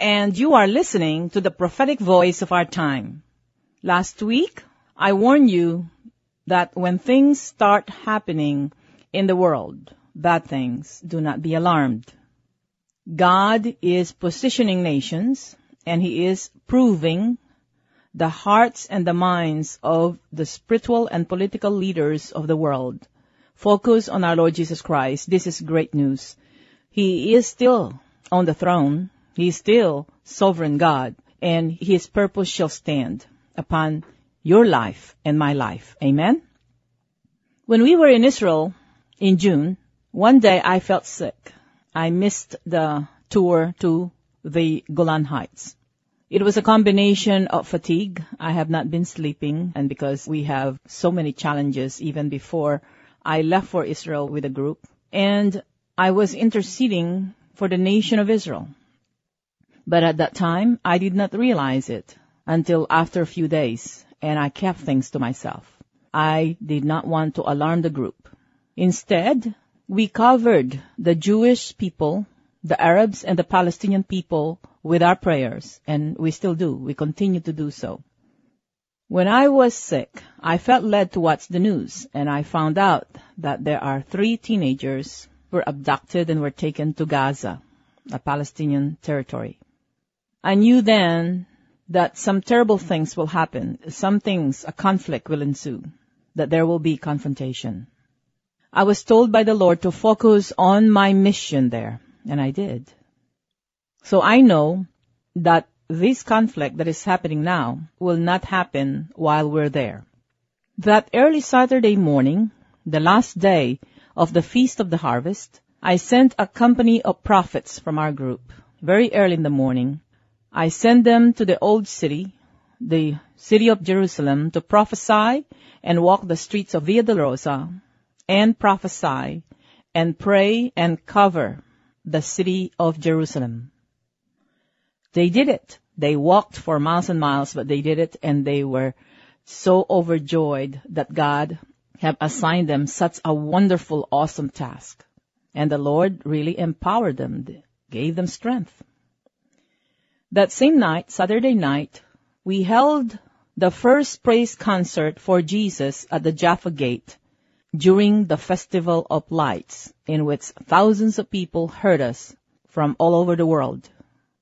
and you are listening to the prophetic voice of our time. Last week, I warned you that when things start happening in the world, bad things, do not be alarmed. God is positioning nations and He is proving the hearts and the minds of the spiritual and political leaders of the world. Focus on our Lord Jesus Christ. This is great news. He is still on the throne. He is still sovereign God, and His purpose shall stand upon your life and my life. Amen? When we were in Israel in June, one day I felt sick. I missed the tour to the Golan Heights. It was a combination of fatigue. I have not been sleeping and because we have so many challenges even before I left for Israel with a group. And I was interceding for the nation of Israel. But at that time, I did not realize it until after a few days, and I kept things to myself. I did not want to alarm the group. Instead, we covered the Jewish people, the Arabs, and the Palestinian people with our prayers, and we still do. We continue to do so. When I was sick, I felt led to watch the news, and I found out that there are three teenagers were abducted and were taken to Gaza, a Palestinian territory. I knew then that some terrible things will happen. Some things, a conflict will ensue, that there will be confrontation. I was told by the Lord to focus on my mission there, and I did. So I know that this conflict that is happening now will not happen while we're there. That early Saturday morning, the last day of the Feast of the Harvest, I sent a company of prophets from our group very early in the morning I send them to the old city, the city of Jerusalem, to prophesy and walk the streets of Via Dolorosa and prophesy and pray and cover the city of Jerusalem. They did it. They walked for miles and miles, but they did it and they were so overjoyed that God have assigned them such a wonderful, awesome task. And the Lord really empowered them, gave them strength. That same night, Saturday night, we held the first praise concert for Jesus at the Jaffa Gate during the Festival of Lights, in which thousands of people heard us from all over the world.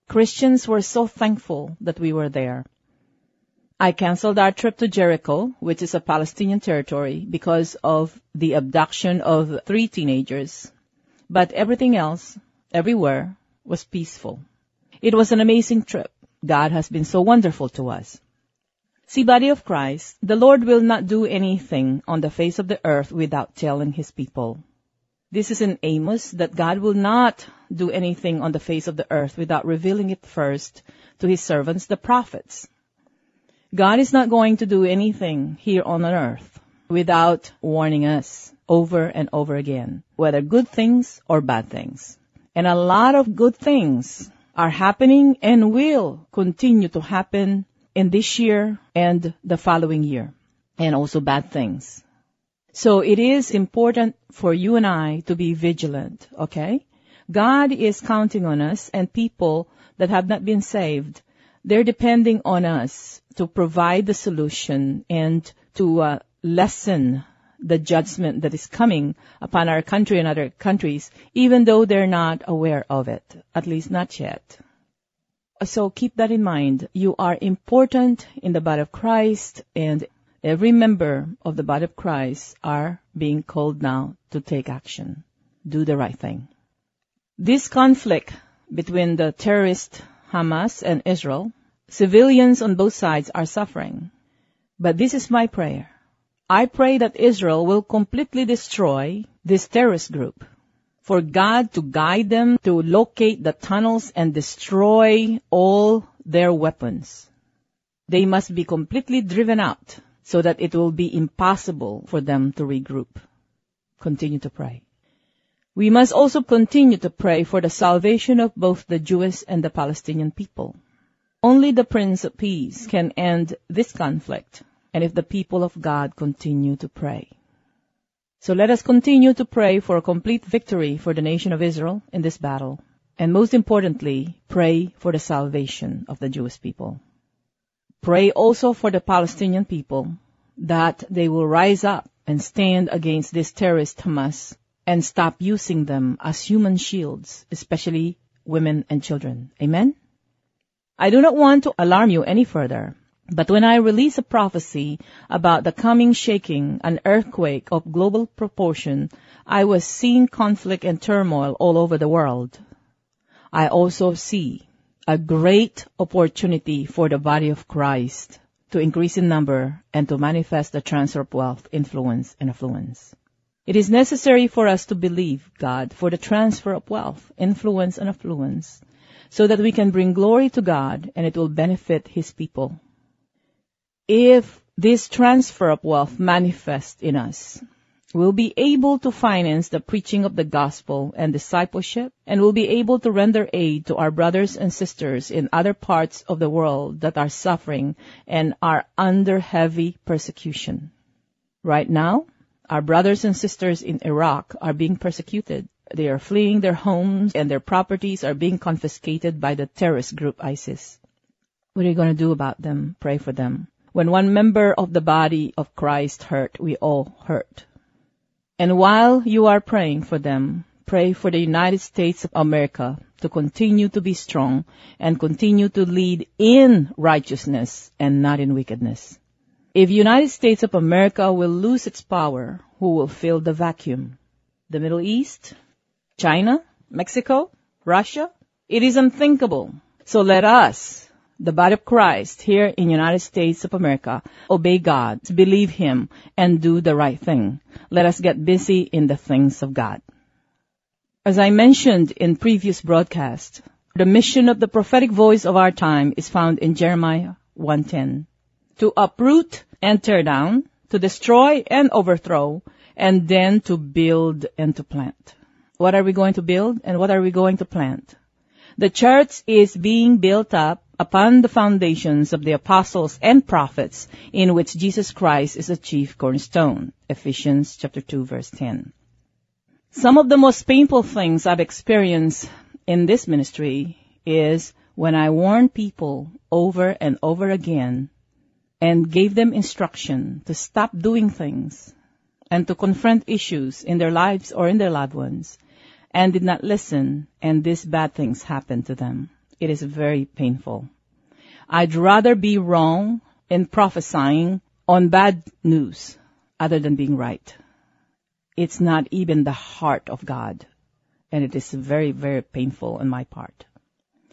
Christians were so thankful that we were there. I canceled our trip to Jericho, which is a Palestinian territory, because of the abduction of three teenagers. But everything else, everywhere, was peaceful. It was an amazing trip. God has been so wonderful to us. See, body of Christ, the Lord will not do anything on the face of the earth without telling his people. This is in Amos that God will not do anything on the face of the earth without revealing it first to his servants, the prophets. God is not going to do anything here on earth without warning us over and over again, whether good things or bad things. And a lot of good things are happening and will continue to happen in this year and the following year, and also bad things. So it is important for you and I to be vigilant, okay? God is counting on us and people that have not been saved, they're depending on us to provide the solution and to uh, lessen the judgment that is coming upon our country and other countries, even though they're not aware of it, at least not yet. So keep that in mind. You are important in the body of Christ and every member of the body of Christ are being called now to take action. Do the right thing. This conflict between the terrorist Hamas and Israel, civilians on both sides are suffering. But this is my prayer. I pray that Israel will completely destroy this terrorist group for God to guide them to locate the tunnels and destroy all their weapons. They must be completely driven out so that it will be impossible for them to regroup. Continue to pray. We must also continue to pray for the salvation of both the Jewish and the Palestinian people. Only the Prince of Peace can end this conflict, and if the people of God continue to pray. So let us continue to pray for a complete victory for the nation of Israel in this battle. And most importantly, pray for the salvation of the Jewish people. Pray also for the Palestinian people that they will rise up and stand against this terrorist Hamas and stop using them as human shields, especially women and children. Amen? I do not want to alarm you any further, but when I release a prophecy about the coming shaking, an earthquake of global proportion, I was seeing conflict and turmoil all over the world. I also see a great opportunity for the body of Christ to increase in number and to manifest the transfer of wealth, influence, and affluence. It is necessary for us to believe God for the transfer of wealth, influence, and affluence so that we can bring glory to God and it will benefit His people if this transfer of wealth manifests in us, we'll be able to finance the preaching of the gospel and discipleship, and we'll be able to render aid to our brothers and sisters in other parts of the world that are suffering and are under heavy persecution. Right now, our brothers and sisters in Iraq are being persecuted. They are fleeing their homes and their properties are being confiscated by the terrorist group ISIS. What are you going to do about them? Pray for them. When one member of the body of Christ hurt, we all hurt. And while you are praying for them, pray for the United States of America to continue to be strong and continue to lead in righteousness and not in wickedness. If United States of America will lose its power, who will fill the vacuum? The Middle East? China? Mexico? Russia? It is unthinkable. So let us the body of Christ here in United States of America, obey God, believe Him, and do the right thing. Let us get busy in the things of God. As I mentioned in previous broadcast, the mission of the prophetic voice of our time is found in Jeremiah 1.10. To uproot and tear down, to destroy and overthrow, and then to build and to plant. What are we going to build and what are we going to plant? The church is being built up upon the foundations of the apostles and prophets in which Jesus Christ is the chief cornerstone. Ephesians chapter 2 verse 10. Some of the most painful things I've experienced in this ministry is when I warn people over and over again and gave them instruction to stop doing things and to confront issues in their lives or in their loved ones and did not listen and these bad things happened to them. It is very painful. I'd rather be wrong in prophesying on bad news other than being right. It's not even the heart of God. And it is very, very painful on my part.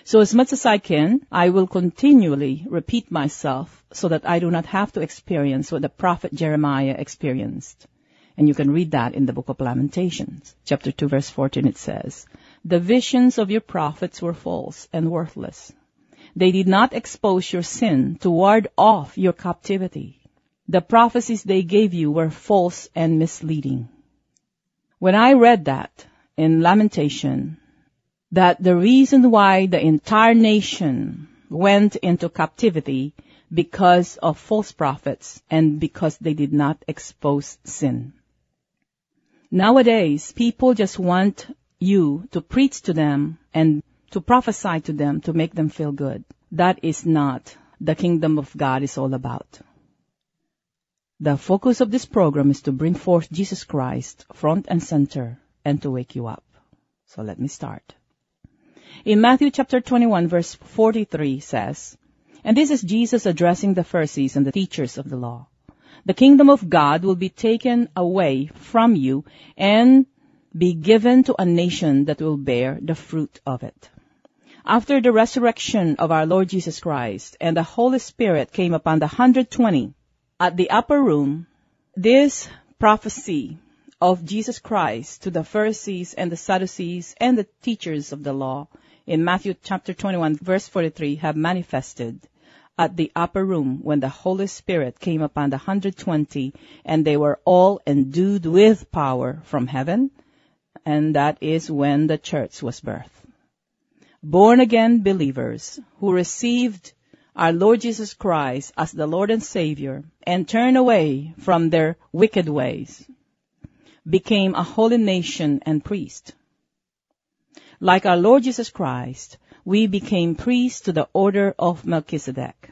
So as much as I can, I will continually repeat myself so that I do not have to experience what the prophet Jeremiah experienced. And you can read that in the book of Lamentations, chapter 2 verse 14 it says, the visions of your prophets were false and worthless. They did not expose your sin to ward off your captivity. The prophecies they gave you were false and misleading. When I read that in Lamentation, that the reason why the entire nation went into captivity because of false prophets and because they did not expose sin. Nowadays, people just want you to preach to them and to prophesy to them to make them feel good. That is not the kingdom of God is all about. The focus of this program is to bring forth Jesus Christ front and center and to wake you up. So let me start. In Matthew chapter 21 verse 43 says, and this is Jesus addressing the Pharisees and the teachers of the law. The kingdom of God will be taken away from you and be given to a nation that will bear the fruit of it. After the resurrection of our Lord Jesus Christ and the Holy Spirit came upon the 120 at the upper room, this prophecy of Jesus Christ to the Pharisees and the Sadducees and the teachers of the law in Matthew chapter 21 verse 43 have manifested at the upper room when the Holy Spirit came upon the 120 and they were all endued with power from heaven and that is when the church was birthed born again believers who received our Lord Jesus Christ as the Lord and Savior and turned away from their wicked ways became a holy nation and priest. Like our Lord Jesus Christ, we became priests to the order of Melchizedek.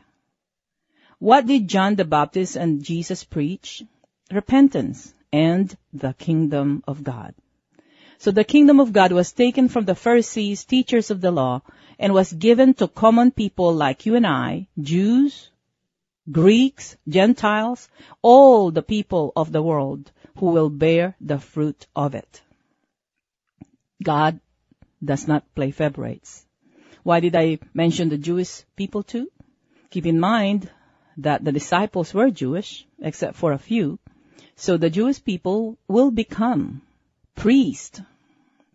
What did John the Baptist and Jesus preach? Repentance and the kingdom of God. So the kingdom of God was taken from the Pharisees, teachers of the law, and was given to common people like you and I, Jews, Greeks, Gentiles, all the people of the world who will bear the fruit of it. God does not play favorites. Why did I mention the Jewish people too? Keep in mind that the disciples were Jewish, except for a few. So the Jewish people will become priests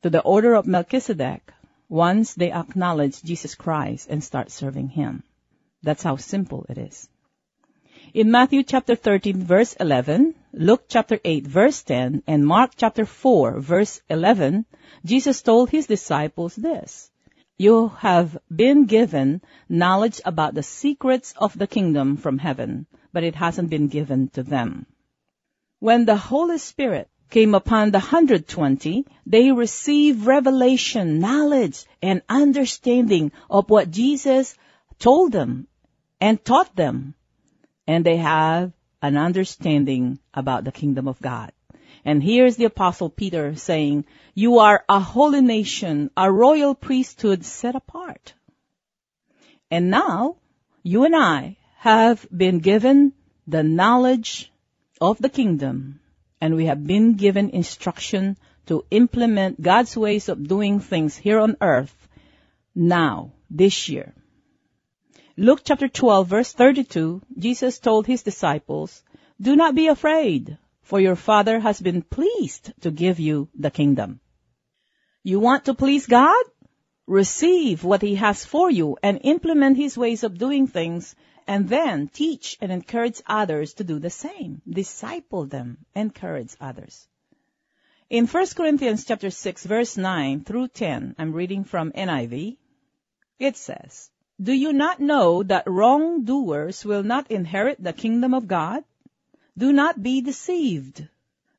to the order of Melchizedek once they acknowledge Jesus Christ and start serving Him. That's how simple it is. In Matthew chapter 13 verse 11, Luke chapter 8 verse 10, and Mark chapter 4 verse 11, Jesus told His disciples this, You have been given knowledge about the secrets of the kingdom from heaven, but it hasn't been given to them. When the Holy Spirit came upon the 120, they received revelation, knowledge, and understanding of what Jesus told them and taught them. And they have an understanding about the kingdom of God. And here's the apostle Peter saying, you are a holy nation, a royal priesthood set apart. And now, you and I have been given the knowledge of the kingdom and we have been given instruction to implement God's ways of doing things here on earth now, this year. Luke chapter 12 verse 32, Jesus told his disciples, do not be afraid, for your Father has been pleased to give you the kingdom. You want to please God? Receive what He has for you and implement His ways of doing things and then teach and encourage others to do the same. Disciple them, encourage others. In 1 Corinthians chapter 6 verse 9 through 10, I'm reading from NIV, it says, Do you not know that wrongdoers will not inherit the kingdom of God? Do not be deceived.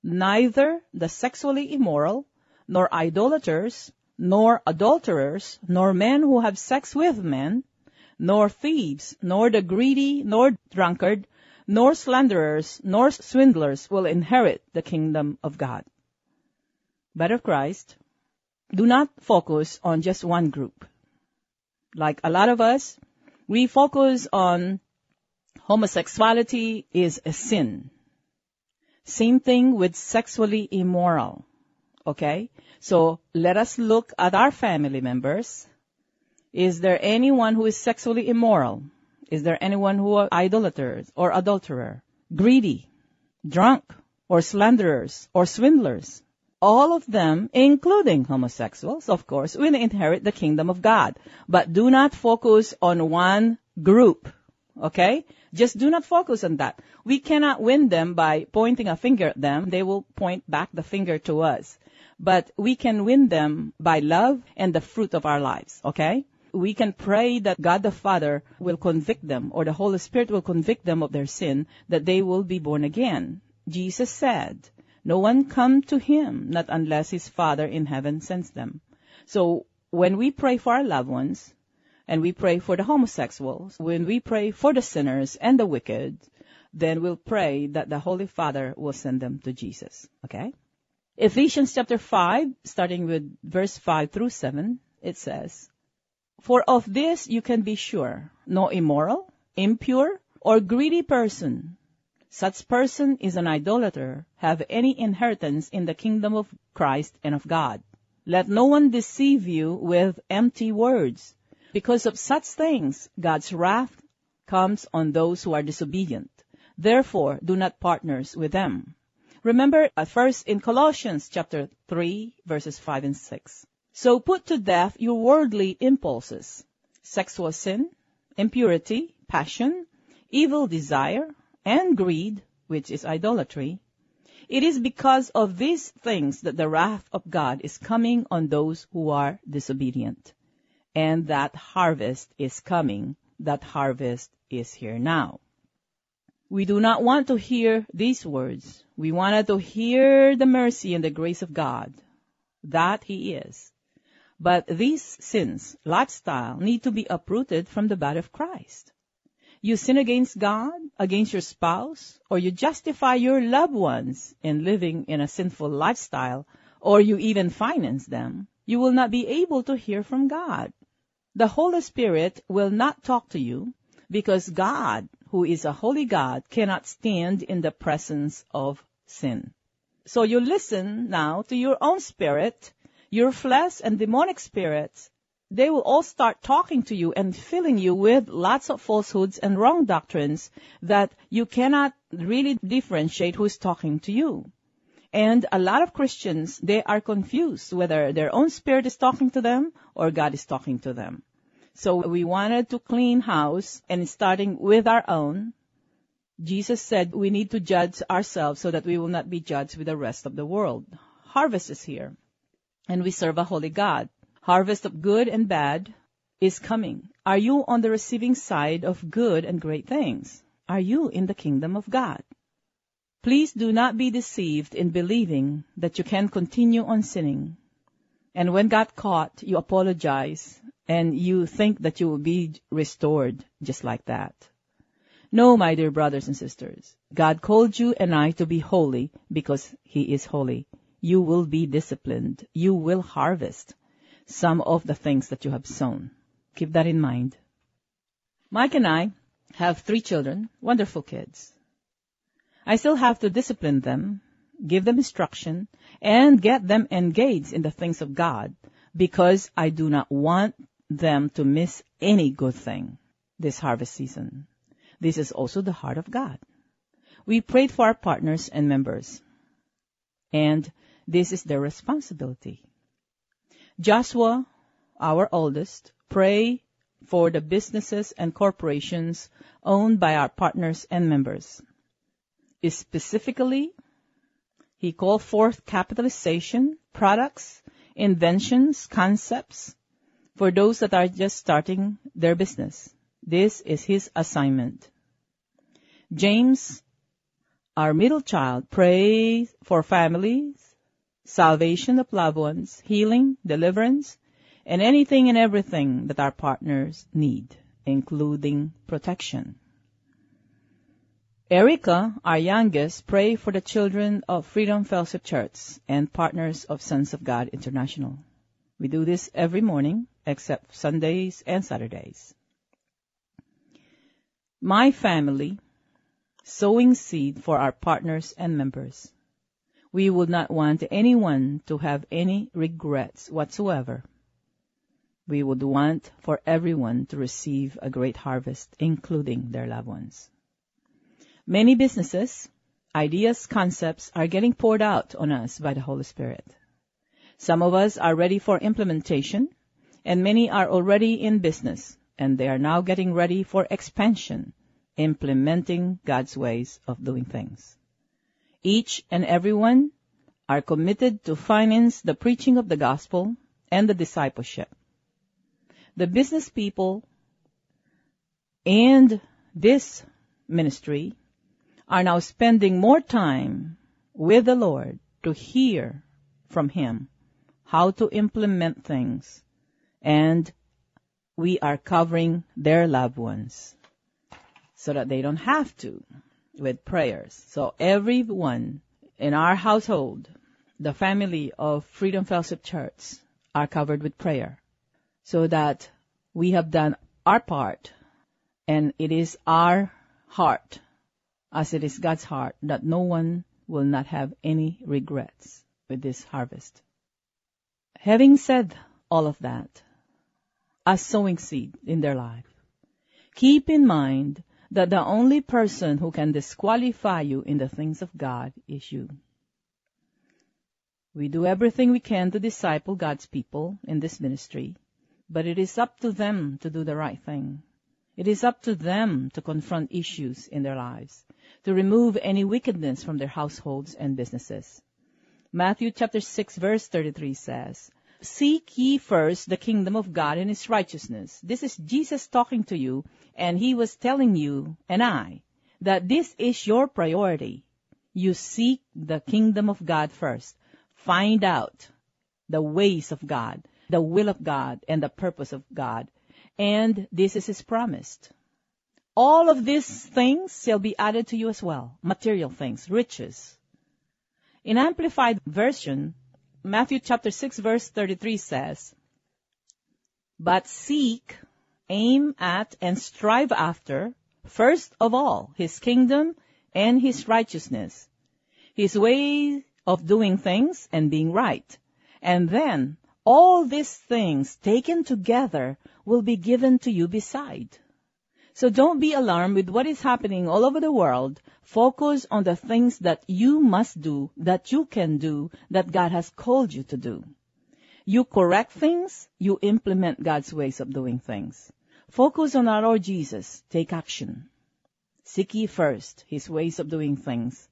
Neither the sexually immoral, nor idolaters, nor adulterers, nor men who have sex with men, nor thieves, nor the greedy, nor drunkard, nor slanderers, nor swindlers will inherit the kingdom of God. But of Christ, do not focus on just one group. Like a lot of us, we focus on homosexuality is a sin. Same thing with sexually immoral. Okay? So let us look at our family members is there anyone who is sexually immoral? Is there anyone who are idolaters or adulterer, greedy, drunk, or slanderers, or swindlers? All of them, including homosexuals, of course, will inherit the kingdom of God. But do not focus on one group. Okay? Just do not focus on that. We cannot win them by pointing a finger at them. They will point back the finger to us. But we can win them by love and the fruit of our lives. Okay? We can pray that God the Father will convict them or the Holy Spirit will convict them of their sin, that they will be born again. Jesus said, no one come to him not unless his Father in heaven sends them. So when we pray for our loved ones, and we pray for the homosexuals, when we pray for the sinners and the wicked, then we'll pray that the Holy Father will send them to Jesus. Okay? Ephesians chapter 5, starting with verse 5 through 7, it says, For of this you can be sure, no immoral, impure, or greedy person, such person is an idolater, have any inheritance in the kingdom of Christ and of God. Let no one deceive you with empty words. Because of such things, God's wrath comes on those who are disobedient. Therefore, do not partners with them. Remember at first in Colossians chapter 3 verses 5 and 6. So put to death your worldly impulses, sexual sin, impurity, passion, evil desire, and greed, which is idolatry, it is because of these things that the wrath of God is coming on those who are disobedient. And that harvest is coming. That harvest is here now. We do not want to hear these words. We wanted to hear the mercy and the grace of God. That He is. But these sins, lifestyle, need to be uprooted from the body of Christ. You sin against God, against your spouse, or you justify your loved ones in living in a sinful lifestyle, or you even finance them, you will not be able to hear from God. The Holy Spirit will not talk to you because God, who is a holy God, cannot stand in the presence of sin. So you listen now to your own spirit, your flesh and demonic spirits, they will all start talking to you and filling you with lots of falsehoods and wrong doctrines that you cannot really differentiate who's talking to you. And a lot of Christians, they are confused whether their own spirit is talking to them or God is talking to them. So we wanted to clean house and starting with our own. Jesus said we need to judge ourselves so that we will not be judged with the rest of the world. Harvest is here and we serve a holy God harvest of good and bad is coming. Are you on the receiving side of good and great things? Are you in the kingdom of God? Please do not be deceived in believing that you can continue on sinning. And when got caught, you apologize and you think that you will be restored just like that. No, my dear brothers and sisters. God called you and I to be holy because He is holy. You will be disciplined. You will harvest some of the things that you have sown. Keep that in mind. Mike and I have three children, wonderful kids. I still have to discipline them, give them instruction, and get them engaged in the things of God because I do not want them to miss any good thing this harvest season. This is also the heart of God. We prayed for our partners and members, and this is their responsibility. Joshua, our oldest, pray for the businesses and corporations owned by our partners and members. Specifically, he called forth capitalization, products, inventions, concepts for those that are just starting their business. This is his assignment. James, our middle child, pray for families salvation of loved ones, healing, deliverance, and anything and everything that our partners need, including protection. Erica, our youngest, pray for the children of Freedom Fellowship Church and partners of Sons of God International. We do this every morning except Sundays and Saturdays. My family, sowing seed for our partners and members. We would not want anyone to have any regrets whatsoever. We would want for everyone to receive a great harvest, including their loved ones. Many businesses, ideas, concepts are getting poured out on us by the Holy Spirit. Some of us are ready for implementation, and many are already in business, and they are now getting ready for expansion, implementing God's ways of doing things. Each and everyone are committed to finance the preaching of the gospel and the discipleship. The business people and this ministry are now spending more time with the Lord to hear from Him how to implement things and we are covering their loved ones so that they don't have to with prayers. So everyone in our household, the family of Freedom Fellowship Church, are covered with prayer so that We have done our part, and it is our heart, as it is God's heart, that no one will not have any regrets with this harvest. Having said all of that, as sowing seed in their life, keep in mind that the only person who can disqualify you in the things of God is you. We do everything we can to disciple God's people in this ministry, but it is up to them to do the right thing. It is up to them to confront issues in their lives, to remove any wickedness from their households and businesses. Matthew chapter 6 verse 33 says, Seek ye first the kingdom of God and his righteousness. This is Jesus talking to you, and he was telling you and I that this is your priority. You seek the kingdom of God first. Find out the ways of God, the will of God, and the purpose of God. And this is his promised. All of these things shall be added to you as well. Material things, riches. In Amplified Version, Matthew chapter 6 verse 33 says, But seek, aim at, and strive after, first of all, his kingdom and his righteousness, his way of doing things and being right. And then all these things taken together will be given to you beside. So don't be alarmed with what is happening all over the world. Focus on the things that you must do, that you can do, that God has called you to do. You correct things, you implement God's ways of doing things. Focus on our Lord Jesus. Take action. Seek ye first His ways of doing things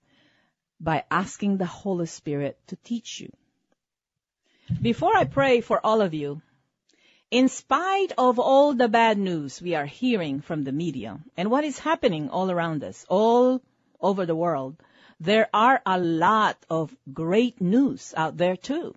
by asking the Holy Spirit to teach you. Before I pray for all of you, in spite of all the bad news we are hearing from the media and what is happening all around us, all over the world, there are a lot of great news out there too.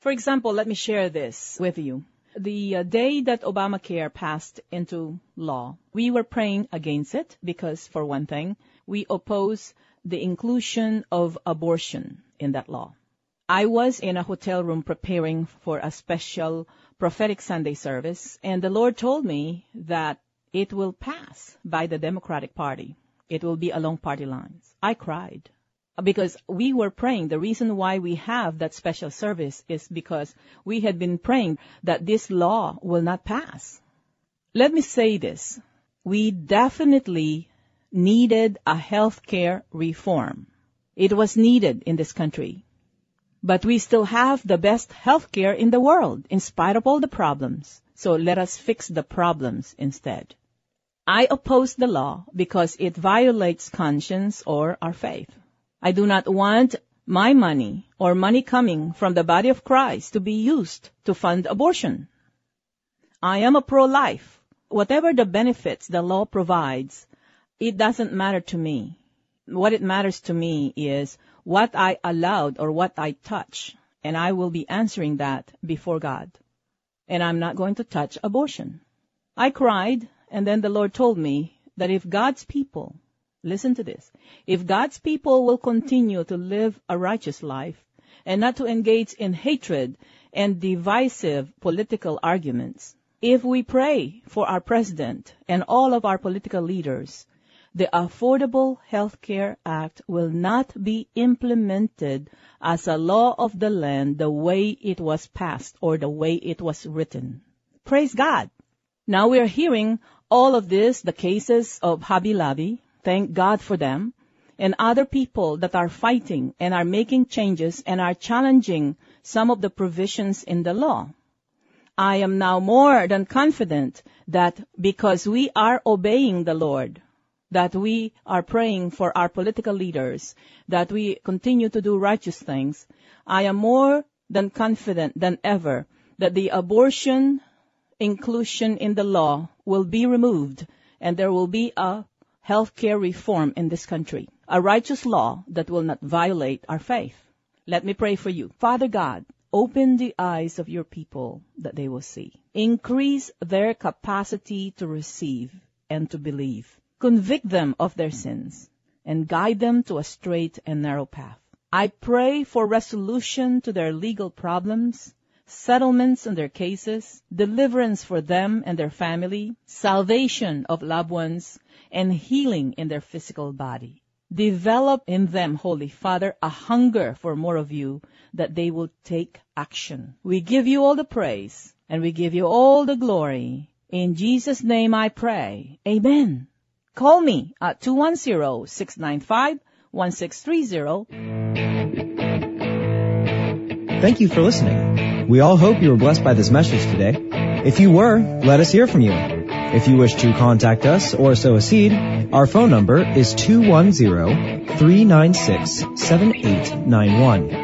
For example, let me share this with you. The uh, day that Obamacare passed into law, we were praying against it because, for one thing, we oppose the inclusion of abortion in that law. I was in a hotel room preparing for a special prophetic Sunday service, and the Lord told me that it will pass by the Democratic Party. It will be along party lines. I cried because we were praying. The reason why we have that special service is because we had been praying that this law will not pass. Let me say this. We definitely needed a healthcare reform. It was needed in this country. But we still have the best healthcare in the world, in spite of all the problems. So let us fix the problems instead. I oppose the law because it violates conscience or our faith. I do not want my money or money coming from the body of Christ to be used to fund abortion. I am a pro-life. Whatever the benefits the law provides, it doesn't matter to me. What it matters to me is what I allowed or what I touch, and I will be answering that before God. And I'm not going to touch abortion. I cried, and then the Lord told me that if God's people, listen to this, if God's people will continue to live a righteous life and not to engage in hatred and divisive political arguments, if we pray for our president and all of our political leaders the Affordable Health Care Act will not be implemented as a law of the land the way it was passed or the way it was written. Praise God. Now we are hearing all of this, the cases of Hobby Lobby. Thank God for them. And other people that are fighting and are making changes and are challenging some of the provisions in the law. I am now more than confident that because we are obeying the Lord, that we are praying for our political leaders, that we continue to do righteous things, I am more than confident than ever that the abortion inclusion in the law will be removed and there will be a healthcare reform in this country, a righteous law that will not violate our faith. Let me pray for you. Father God, open the eyes of your people that they will see. Increase their capacity to receive and to believe. Convict them of their sins and guide them to a straight and narrow path. I pray for resolution to their legal problems, settlements in their cases, deliverance for them and their family, salvation of loved ones, and healing in their physical body. Develop in them, Holy Father, a hunger for more of you that they will take action. We give you all the praise and we give you all the glory. In Jesus' name I pray. Amen. Call me at 210-695-1630. Thank you for listening. We all hope you were blessed by this message today. If you were, let us hear from you. If you wish to contact us or sow a seed, our phone number is 210-396-7891.